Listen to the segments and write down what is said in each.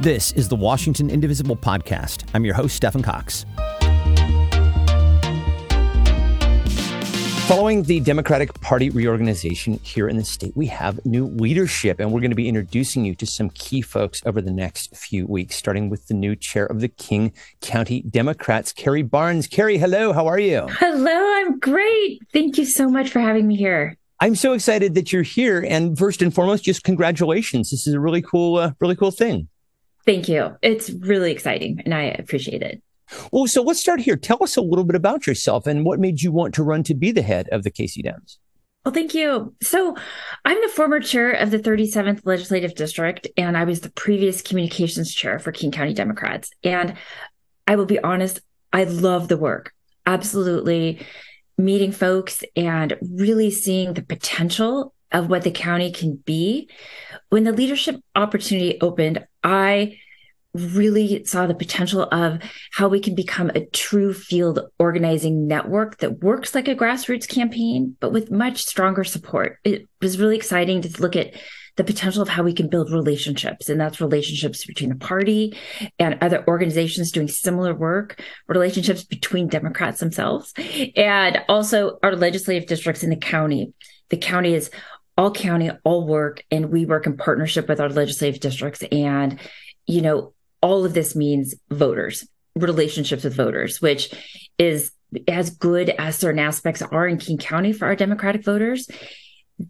This is the Washington Indivisible podcast. I'm your host, Stephen Cox. Following the Democratic Party reorganization here in the state, we have new leadership, and we're going to be introducing you to some key folks over the next few weeks, starting with the new chair of the King County Democrats, Carrie Barnes. Carrie, hello. How are you? Hello. I'm great. Thank you so much for having me here. I'm so excited that you're here. And first and foremost, just congratulations. This is a really cool, uh, really cool thing. Thank you. It's really exciting and I appreciate it. Well, so let's start here. Tell us a little bit about yourself and what made you want to run to be the head of the KC Dems. Well, thank you. So, I'm the former chair of the 37th Legislative District, and I was the previous communications chair for King County Democrats. And I will be honest, I love the work. Absolutely meeting folks and really seeing the potential of what the county can be. When the leadership opportunity opened, I really saw the potential of how we can become a true field organizing network that works like a grassroots campaign, but with much stronger support. It was really exciting to look at the potential of how we can build relationships, and that's relationships between the party and other organizations doing similar work, relationships between Democrats themselves, and also our legislative districts in the county. The county is all county, all work, and we work in partnership with our legislative districts. And, you know, all of this means voters, relationships with voters, which is as good as certain aspects are in King County for our Democratic voters.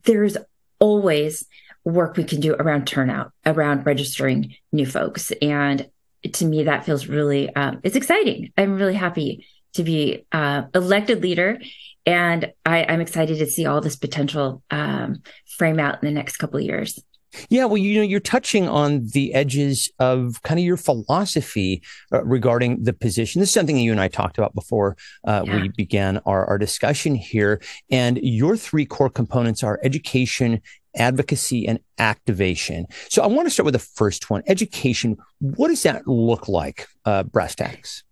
There's always work we can do around turnout, around registering new folks. And to me, that feels really, um, it's exciting. I'm really happy to be uh, elected leader. And I, am excited to see all this potential um, frame out in the next couple of years. Yeah, well, you know, you're touching on the edges of kind of your philosophy uh, regarding the position. This is something that you and I talked about before uh, yeah. we began our, our discussion here. And your three core components are education, advocacy, and activation. So I want to start with the first one education. What does that look like, uh, brass tacks?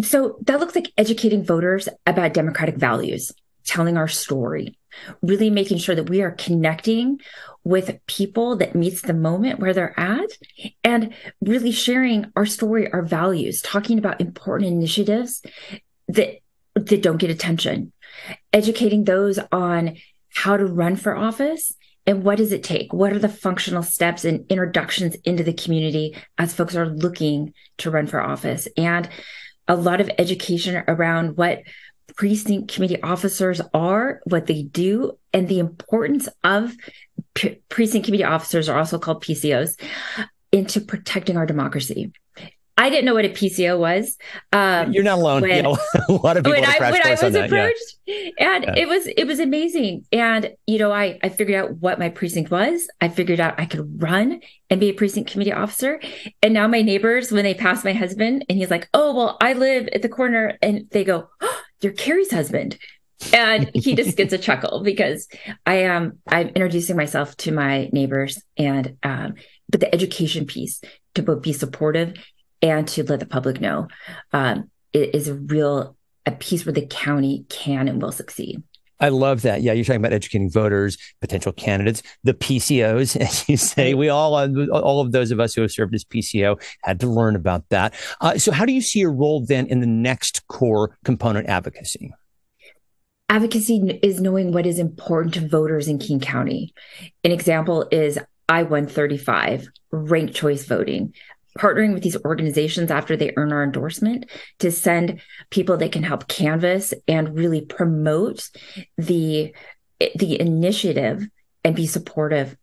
So that looks like educating voters about democratic values, telling our story, really making sure that we are connecting with people that meets the moment where they're at and really sharing our story, our values, talking about important initiatives that that don't get attention, educating those on how to run for office and what does it take? What are the functional steps and introductions into the community as folks are looking to run for office? And a lot of education around what precinct committee officers are, what they do, and the importance of p- precinct committee officers are also called PCOs into protecting our democracy. I didn't know what a PCO was. Um, You're not alone. When, you know, a lot of people when, I, when I was approached, yeah. and yeah. it was it was amazing. And you know, I I figured out what my precinct was. I figured out I could run and be a precinct committee officer. And now my neighbors, when they pass my husband, and he's like, "Oh, well, I live at the corner," and they go, oh, "You're Carrie's husband." and he just gets a chuckle because I am I'm introducing myself to my neighbors and um, but the education piece to both be supportive and to let the public know um, is a real a piece where the county can and will succeed. I love that. Yeah, you're talking about educating voters, potential candidates, the PCOs, as you say. We all, uh, all of those of us who have served as PCO, had to learn about that. Uh, so, how do you see your role then in the next core component, advocacy? Advocacy is knowing what is important to voters in King County. An example is I 135, ranked choice voting partnering with these organizations after they earn our endorsement to send people that can help canvas and really promote the the initiative and be supportive.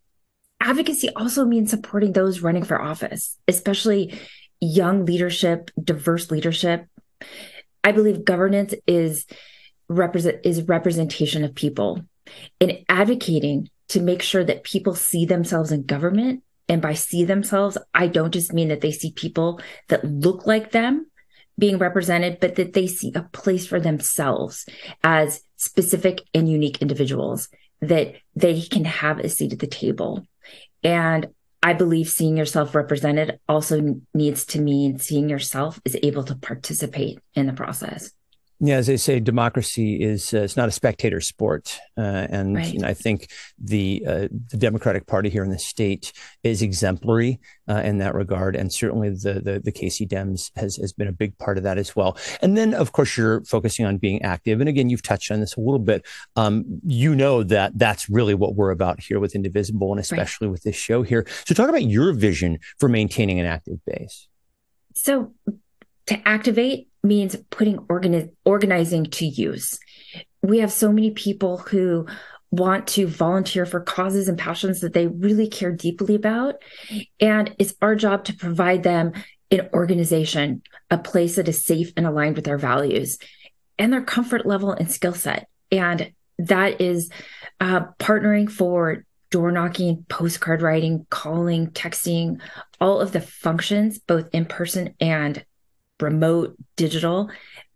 Advocacy also means supporting those running for office especially young leadership diverse leadership. I believe governance is represent is representation of people. And advocating to make sure that people see themselves in government and by see themselves, I don't just mean that they see people that look like them being represented, but that they see a place for themselves as specific and unique individuals that they can have a seat at the table. And I believe seeing yourself represented also needs to mean seeing yourself is able to participate in the process. Yeah, as they say, democracy is uh, it's not a spectator sport, uh, and right. you know, I think the uh, the Democratic Party here in the state is exemplary uh, in that regard, and certainly the, the the KC Dems has has been a big part of that as well. And then, of course, you're focusing on being active, and again, you've touched on this a little bit. Um, you know that that's really what we're about here with Indivisible, and especially right. with this show here. So, talk about your vision for maintaining an active base. So, to activate means putting organi- organizing to use. We have so many people who want to volunteer for causes and passions that they really care deeply about. And it's our job to provide them an organization, a place that is safe and aligned with their values and their comfort level and skill set. And that is uh, partnering for door knocking, postcard writing, calling, texting, all of the functions, both in person and remote, digital,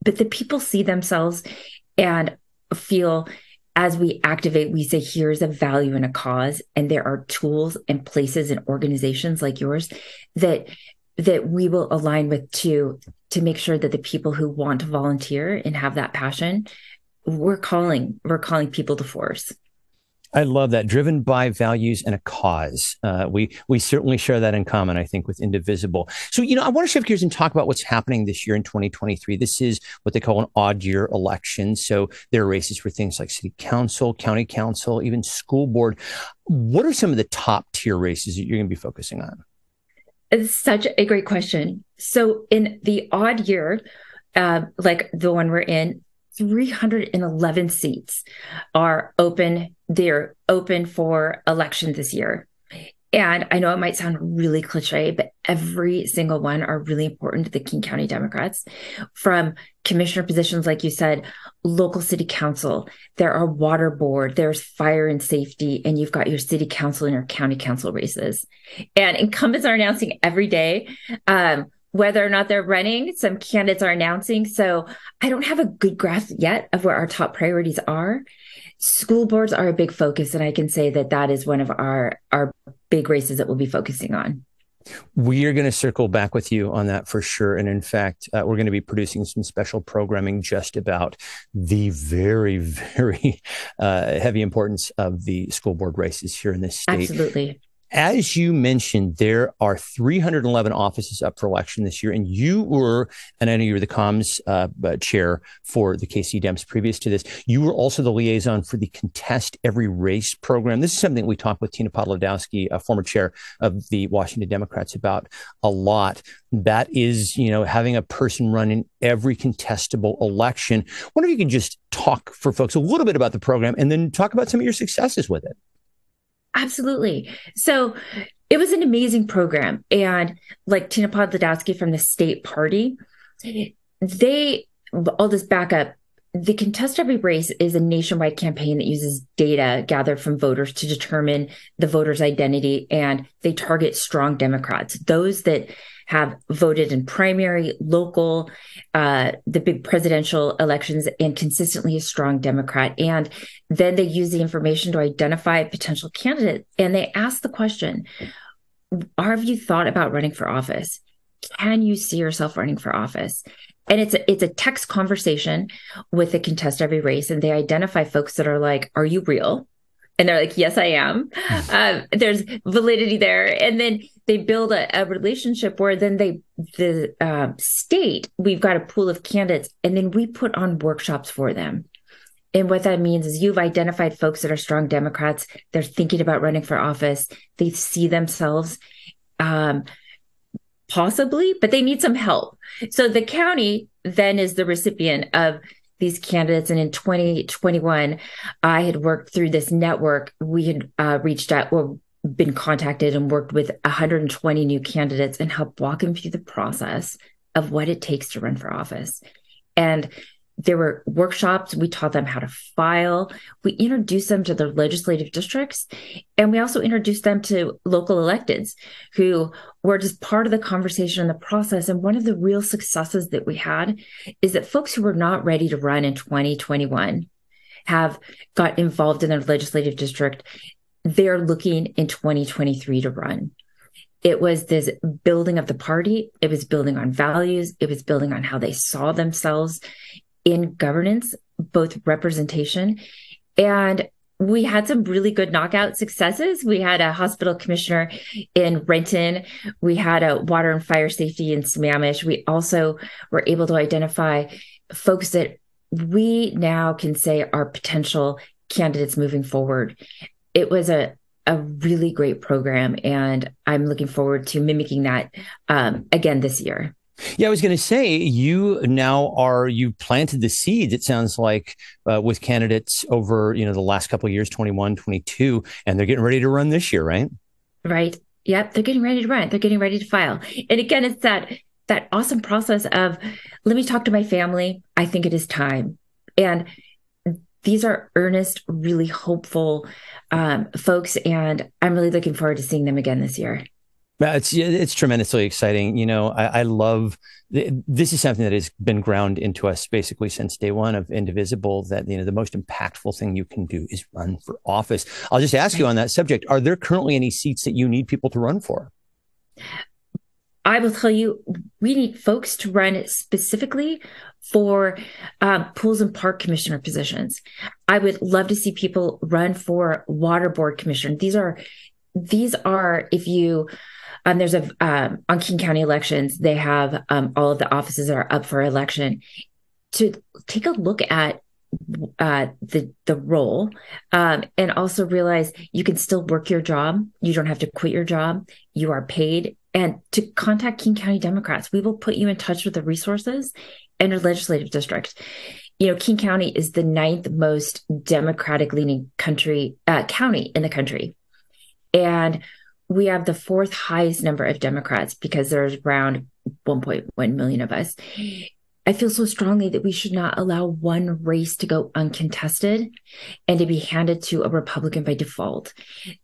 but the people see themselves and feel as we activate, we say, here's a value and a cause. And there are tools and places and organizations like yours that that we will align with to to make sure that the people who want to volunteer and have that passion, we're calling, we're calling people to force. I love that. Driven by values and a cause. Uh, we we certainly share that in common, I think, with Indivisible. So, you know, I want to shift gears and talk about what's happening this year in 2023. This is what they call an odd year election. So there are races for things like city council, county council, even school board. What are some of the top tier races that you're going to be focusing on? It's such a great question. So, in the odd year, uh, like the one we're in, 311 seats are open. They're open for election this year. And I know it might sound really cliche, but every single one are really important to the King County Democrats. From commissioner positions, like you said, local city council, there are water board, there's fire and safety, and you've got your city council and your county council races. And incumbents are announcing every day. Um, whether or not they're running. Some candidates are announcing. So I don't have a good grasp yet of where our top priorities are. School boards are a big focus, and I can say that that is one of our our big races that we'll be focusing on. We are going to circle back with you on that for sure. And in fact, uh, we're going to be producing some special programming just about the very, very uh, heavy importance of the school board races here in this state. Absolutely. As you mentioned, there are 311 offices up for election this year, and you were, and I know you were the comms uh, uh chair for the KC Dems previous to this. You were also the liaison for the Contest Every Race program. This is something we talked with Tina Podlodowski, a former chair of the Washington Democrats, about a lot. That is, you know, having a person run in every contestable election. I wonder if you can just talk for folks a little bit about the program and then talk about some of your successes with it. Absolutely. So it was an amazing program. And like Tina Podlodowski from the state party, they, I'll just back up. The Contest Every Race is a nationwide campaign that uses data gathered from voters to determine the voter's identity, and they target strong Democrats, those that have voted in primary, local, uh, the big presidential elections, and consistently a strong Democrat. And then they use the information to identify potential candidate. And they ask the question Have you thought about running for office? Can you see yourself running for office? And it's a, it's a text conversation with the contest every race, and they identify folks that are like, "Are you real?" And they're like, "Yes, I am." Um, there's validity there, and then they build a, a relationship where then they the uh, state we've got a pool of candidates and then we put on workshops for them. And what that means is you've identified folks that are strong democrats. They're thinking about running for office. They see themselves um, possibly but they need some help so the county then is the recipient of these candidates. And in 2021, I had worked through this network. We had uh, reached out, well, been contacted and worked with 120 new candidates and helped walk them through the process of what it takes to run for office. And there were workshops. We taught them how to file. We introduced them to their legislative districts. And we also introduced them to local electeds who were just part of the conversation and the process. And one of the real successes that we had is that folks who were not ready to run in 2021 have got involved in their legislative district they're looking in 2023 to run. It was this building of the party. It was building on values. It was building on how they saw themselves. In governance, both representation and we had some really good knockout successes. We had a hospital commissioner in Renton. We had a water and fire safety in Sammamish. We also were able to identify folks that we now can say are potential candidates moving forward. It was a a really great program, and I'm looking forward to mimicking that um, again this year. Yeah, I was going to say you now are you planted the seeds. It sounds like uh, with candidates over you know the last couple of years, 21, 22, and they're getting ready to run this year, right? Right. Yep, they're getting ready to run. They're getting ready to file. And again, it's that that awesome process of let me talk to my family. I think it is time. And these are earnest, really hopeful um, folks, and I'm really looking forward to seeing them again this year. It's it's tremendously exciting. You know, I, I, love this is something that has been ground into us basically since day one of Indivisible. That you know, the most impactful thing you can do is run for office. I'll just ask you on that subject: Are there currently any seats that you need people to run for? I will tell you, we need folks to run specifically for um, pools and park commissioner positions. I would love to see people run for water board commissioner. These are, these are, if you, um, there's a um, on King County elections, they have um, all of the offices that are up for election. To take a look at uh, the the role, um, and also realize you can still work your job. You don't have to quit your job. You are paid, and to contact King County Democrats. We will put you in touch with the resources and your legislative district. You know, King County is the ninth most Democratic leaning country uh, county in the country, and we have the fourth highest number of Democrats because there's around 1.1 million of us. I feel so strongly that we should not allow one race to go uncontested and to be handed to a Republican by default.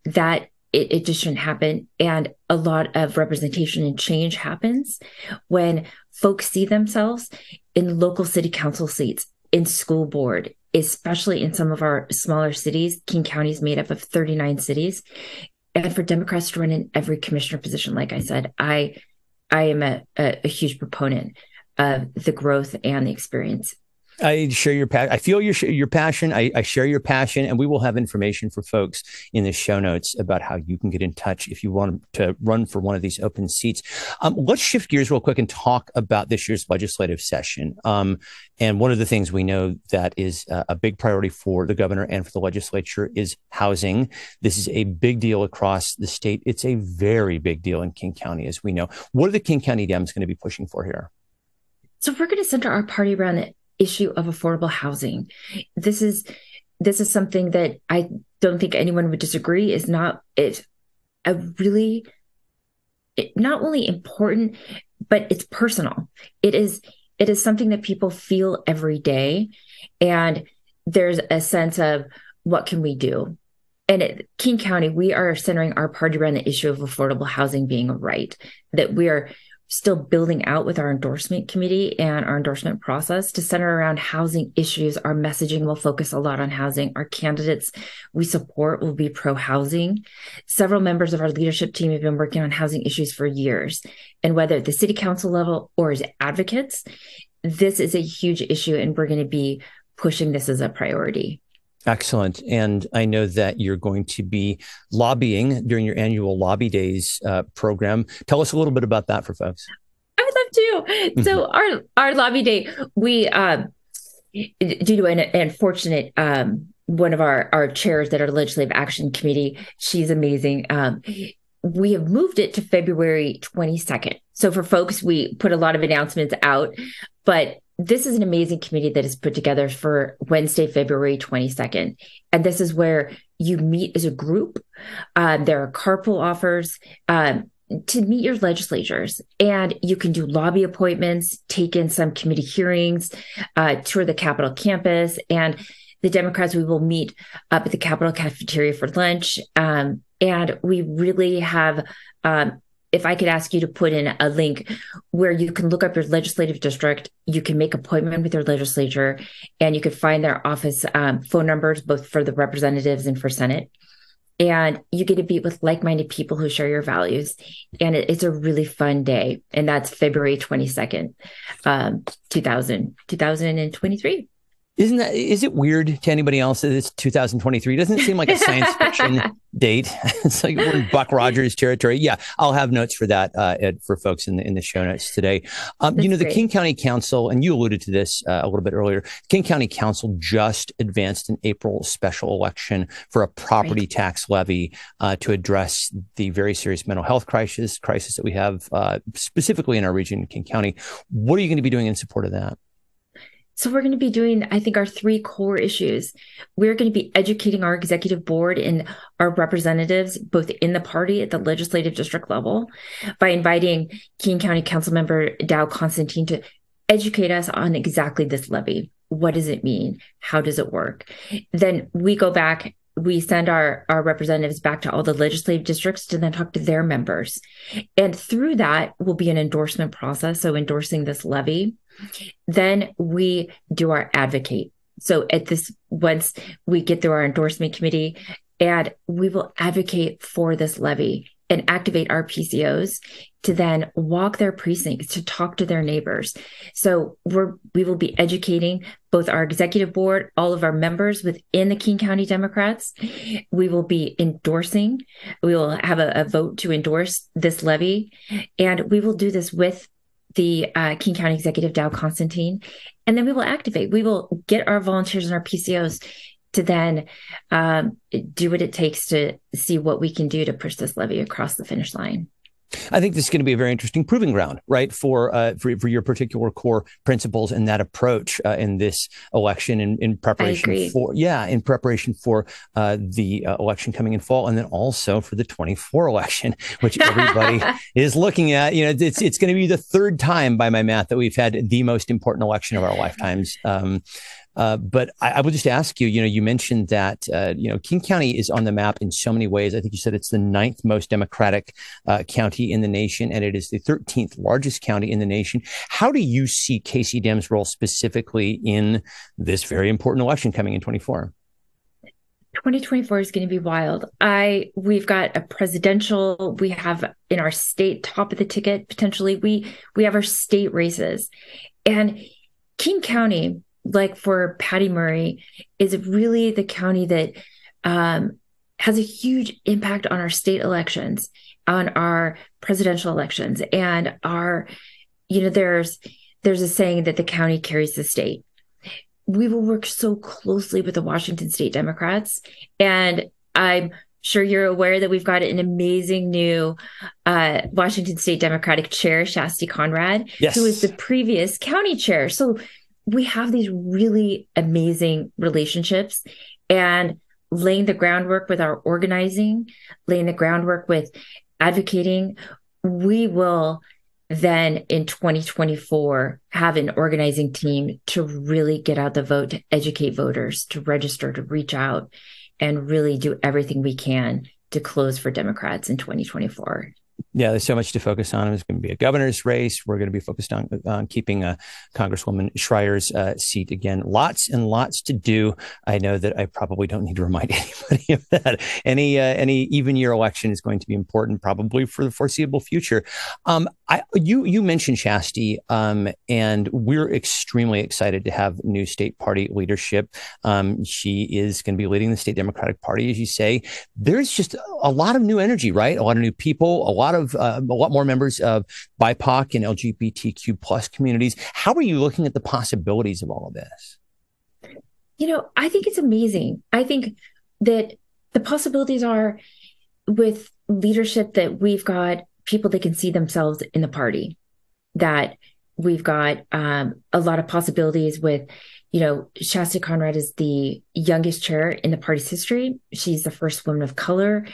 That it, it just shouldn't happen. And a lot of representation and change happens when folks see themselves in local city council seats, in school board, especially in some of our smaller cities. King County is made up of 39 cities. And for Democrats to run in every commissioner position, like I said, I I am a, a, a huge proponent of the growth and the experience I share your passion. I feel your your passion. I, I, share your passion, and we will have information for folks in the show notes about how you can get in touch if you want to run for one of these open seats. Um, let's shift gears real quick and talk about this year's legislative session. Um, and one of the things we know that is uh, a big priority for the governor and for the legislature is housing. This is a big deal across the state. It's a very big deal in King County, as we know. What are the King County Dems going to be pushing for here? So we're going to center our party around it issue of affordable housing. This is this is something that I don't think anyone would disagree is not it a really it, not only important but it's personal. It is it is something that people feel every day and there's a sense of what can we do? And at King County, we are centering our party around the issue of affordable housing being a right, that we are still building out with our endorsement committee and our endorsement process to center around housing issues. Our messaging will focus a lot on housing. Our candidates we support will be pro housing. Several members of our leadership team have been working on housing issues for years. And whether at the city council level or as advocates, this is a huge issue and we're going to be pushing this as a priority. Excellent. And I know that you're going to be lobbying during your annual Lobby Days uh, program. Tell us a little bit about that for folks. I would love to. So mm-hmm. our our Lobby Day, we uh, due to an unfortunate um, one of our our chairs that our Legislative Action Committee, she's amazing. Um, we have moved it to February 22nd. So for folks, we put a lot of announcements out, but this is an amazing committee that is put together for Wednesday, February 22nd. And this is where you meet as a group. Um, there are carpool offers um, to meet your legislatures, and you can do lobby appointments, take in some committee hearings, uh, tour the Capitol campus. And the Democrats, we will meet up at the Capitol cafeteria for lunch. Um, and we really have um, if I could ask you to put in a link where you can look up your legislative district, you can make appointment with your legislature, and you could find their office um, phone numbers, both for the representatives and for Senate. and you get to be with like-minded people who share your values. And it, it's a really fun day. And that's february 22nd um, 2000 2023 isn't that is it weird to anybody else that it's 2023? Doesn't it seem like a science fiction date? it's like we're in Buck Rogers territory. Yeah, I'll have notes for that uh, Ed, for folks in the in the show notes today. Um, you know, the great. King County Council, and you alluded to this uh, a little bit earlier. King County Council just advanced an April special election for a property right. tax levy uh, to address the very serious mental health crisis crisis that we have uh, specifically in our region, King County. What are you going to be doing in support of that? So we're going to be doing, I think, our three core issues. We're going to be educating our executive board and our representatives, both in the party at the legislative district level, by inviting King County Council Member Dow Constantine to educate us on exactly this levy. What does it mean? How does it work? Then we go back we send our our representatives back to all the legislative districts to then talk to their members and through that will be an endorsement process so endorsing this levy then we do our advocate. So at this, once we get through our endorsement committee, and we will advocate for this levy and activate our PCOs to then walk their precincts to talk to their neighbors. So we're we will be educating both our executive board, all of our members within the King County Democrats. We will be endorsing. We will have a, a vote to endorse this levy, and we will do this with the uh, King County Executive Dow Constantine, and then we will activate. We will get our volunteers and our PCOs to then um, do what it takes to see what we can do to push this levy across the finish line. I think this is going to be a very interesting proving ground, right, for uh, for, for your particular core principles and that approach uh, in this election in, in preparation for yeah, in preparation for uh, the uh, election coming in fall, and then also for the 24 election, which everybody is looking at. You know, it's it's going to be the third time by my math that we've had the most important election of our lifetimes. Um, uh, but I, I, would just ask you, you know, you mentioned that, uh, you know, King County is on the map in so many ways. I think you said it's the ninth most Democratic uh, county in the nation, and it is the 13th largest county in the nation. How do you see KC Dem's role specifically in this very important election coming in 24? 2024 is going to be wild. I we've got a presidential, we have in our state top of the ticket potentially. We we have our state races. And King County like for Patty Murray, is really the county that um, has a huge impact on our state elections, on our presidential elections, and our, you know, there's there's a saying that the county carries the state. We will work so closely with the Washington State Democrats, and I'm sure you're aware that we've got an amazing new uh, Washington State Democratic chair, Shasti Conrad, yes. who was the previous county chair. So we have these really amazing relationships and laying the groundwork with our organizing, laying the groundwork with advocating, we will then in 2024 have an organizing team to really get out the vote, to educate voters, to register, to reach out, and really do everything we can to close for Democrats in 2024 yeah, there's so much to focus on. It's going to be a governor's race. We're going to be focused on on keeping uh, Congresswoman Schrier's uh, seat again. Lots and lots to do. I know that I probably don't need to remind anybody of that. Any uh, any even year election is going to be important, probably for the foreseeable future. Um, I, you you mentioned Shasti, um, and we're extremely excited to have new state party leadership. Um, she is going to be leading the state Democratic Party, as you say. There's just a lot of new energy, right? A lot of new people, a lot of of uh, a lot more members of BIPOC and LGBTQ plus communities. How are you looking at the possibilities of all of this? You know, I think it's amazing. I think that the possibilities are with leadership that we've got people that can see themselves in the party, that we've got um, a lot of possibilities with you know, Shasti Conrad is the youngest chair in the party's history. She's the first woman of color.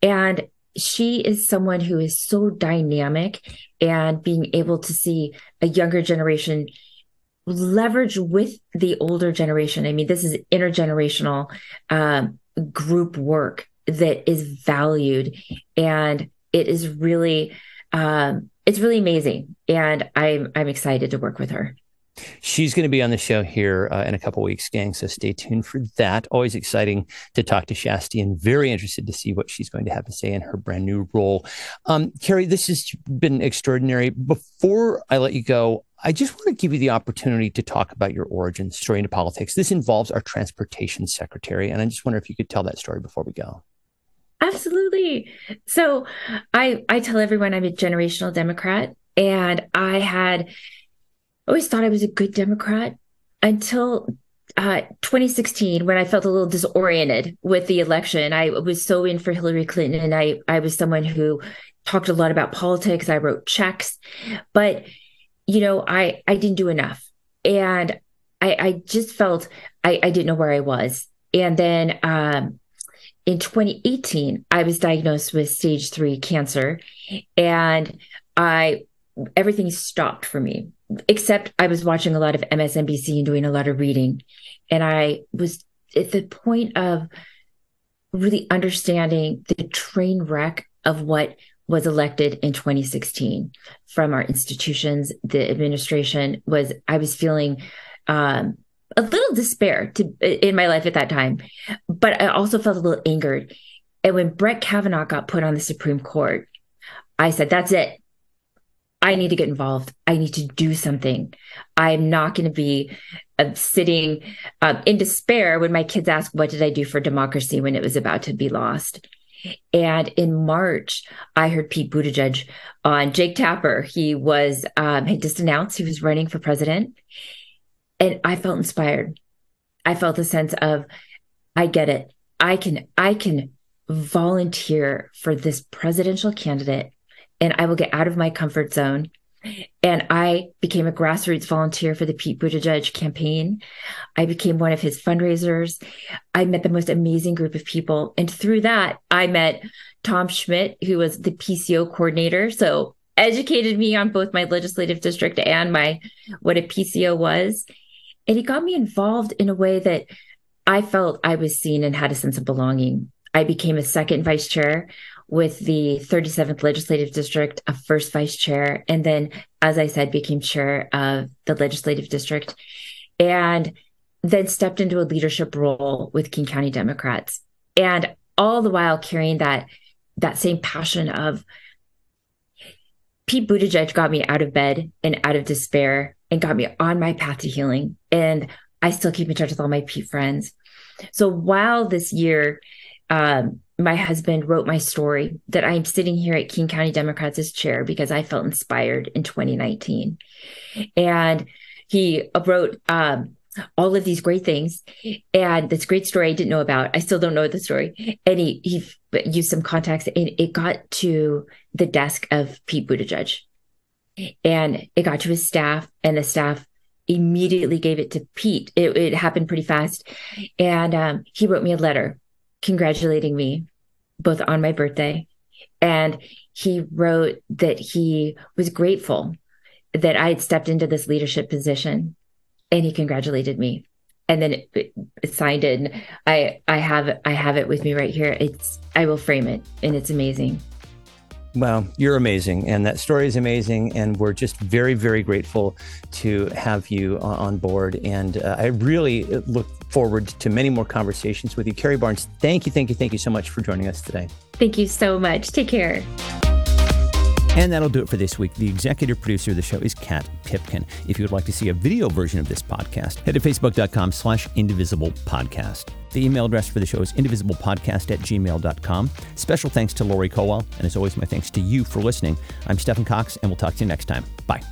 And she is someone who is so dynamic and being able to see a younger generation leverage with the older generation. I mean, this is intergenerational um, group work that is valued, and it is really, um, it's really amazing. And I'm I'm excited to work with her. She's going to be on the show here uh, in a couple weeks, gang. So stay tuned for that. Always exciting to talk to Shasti and very interested to see what she's going to have to say in her brand new role. Um, Carrie, this has been extraordinary. Before I let you go, I just want to give you the opportunity to talk about your origin story into politics. This involves our transportation secretary. And I just wonder if you could tell that story before we go. Absolutely. So I I tell everyone I'm a generational Democrat and I had always thought I was a good Democrat until uh, 2016 when I felt a little disoriented with the election. I was so in for Hillary Clinton and I I was someone who talked a lot about politics. I wrote checks, but you know, I I didn't do enough. And I I just felt I, I didn't know where I was. And then um in 2018, I was diagnosed with stage three cancer and I everything stopped for me except I was watching a lot of MSNBC and doing a lot of reading. And I was at the point of really understanding the train wreck of what was elected in 2016 from our institutions. The administration was, I was feeling um, a little despair to, in my life at that time, but I also felt a little angered. And when Brett Kavanaugh got put on the Supreme Court, I said, that's it. I need to get involved. I need to do something. I'm not going to be uh, sitting uh, in despair when my kids ask, What did I do for democracy when it was about to be lost? And in March, I heard Pete Buttigieg on Jake Tapper. He was, um, had just announced he was running for president. And I felt inspired. I felt a sense of, I get it. I can, I can volunteer for this presidential candidate and I will get out of my comfort zone. And I became a grassroots volunteer for the Pete Buttigieg campaign. I became one of his fundraisers. I met the most amazing group of people. And through that, I met Tom Schmidt, who was the PCO coordinator. So educated me on both my legislative district and my what a PCO was. And he got me involved in a way that I felt I was seen and had a sense of belonging. I became a second vice chair with the 37th Legislative District, a first vice chair, and then, as I said, became chair of the Legislative District, and then stepped into a leadership role with King County Democrats, and all the while carrying that that same passion of Pete Buttigieg got me out of bed and out of despair and got me on my path to healing, and I still keep in touch with all my Pete friends. So while this year um, my husband wrote my story that I'm sitting here at King County Democrats as chair because I felt inspired in 2019. And he wrote um, all of these great things and this great story I didn't know about. I still don't know the story. And he, he used some context and it got to the desk of Pete Buttigieg. And it got to his staff, and the staff immediately gave it to Pete. It, it happened pretty fast. And um, he wrote me a letter congratulating me both on my birthday and he wrote that he was grateful that I had stepped into this leadership position and he congratulated me. And then it, it signed it I I have I have it with me right here. It's I will frame it and it's amazing well, you're amazing, and that story is amazing, and we're just very, very grateful to have you on board. And uh, I really look forward to many more conversations with you. Carrie Barnes, thank you, thank you, thank you so much for joining us today. Thank you so much. Take care. And that'll do it for this week. The executive producer of the show is Kat Pipkin. If you would like to see a video version of this podcast, head to facebook.com slash indivisible podcast. The email address for the show is indivisiblepodcast at gmail.com. Special thanks to Lori Colwell. And as always, my thanks to you for listening. I'm Stephen Cox, and we'll talk to you next time. Bye.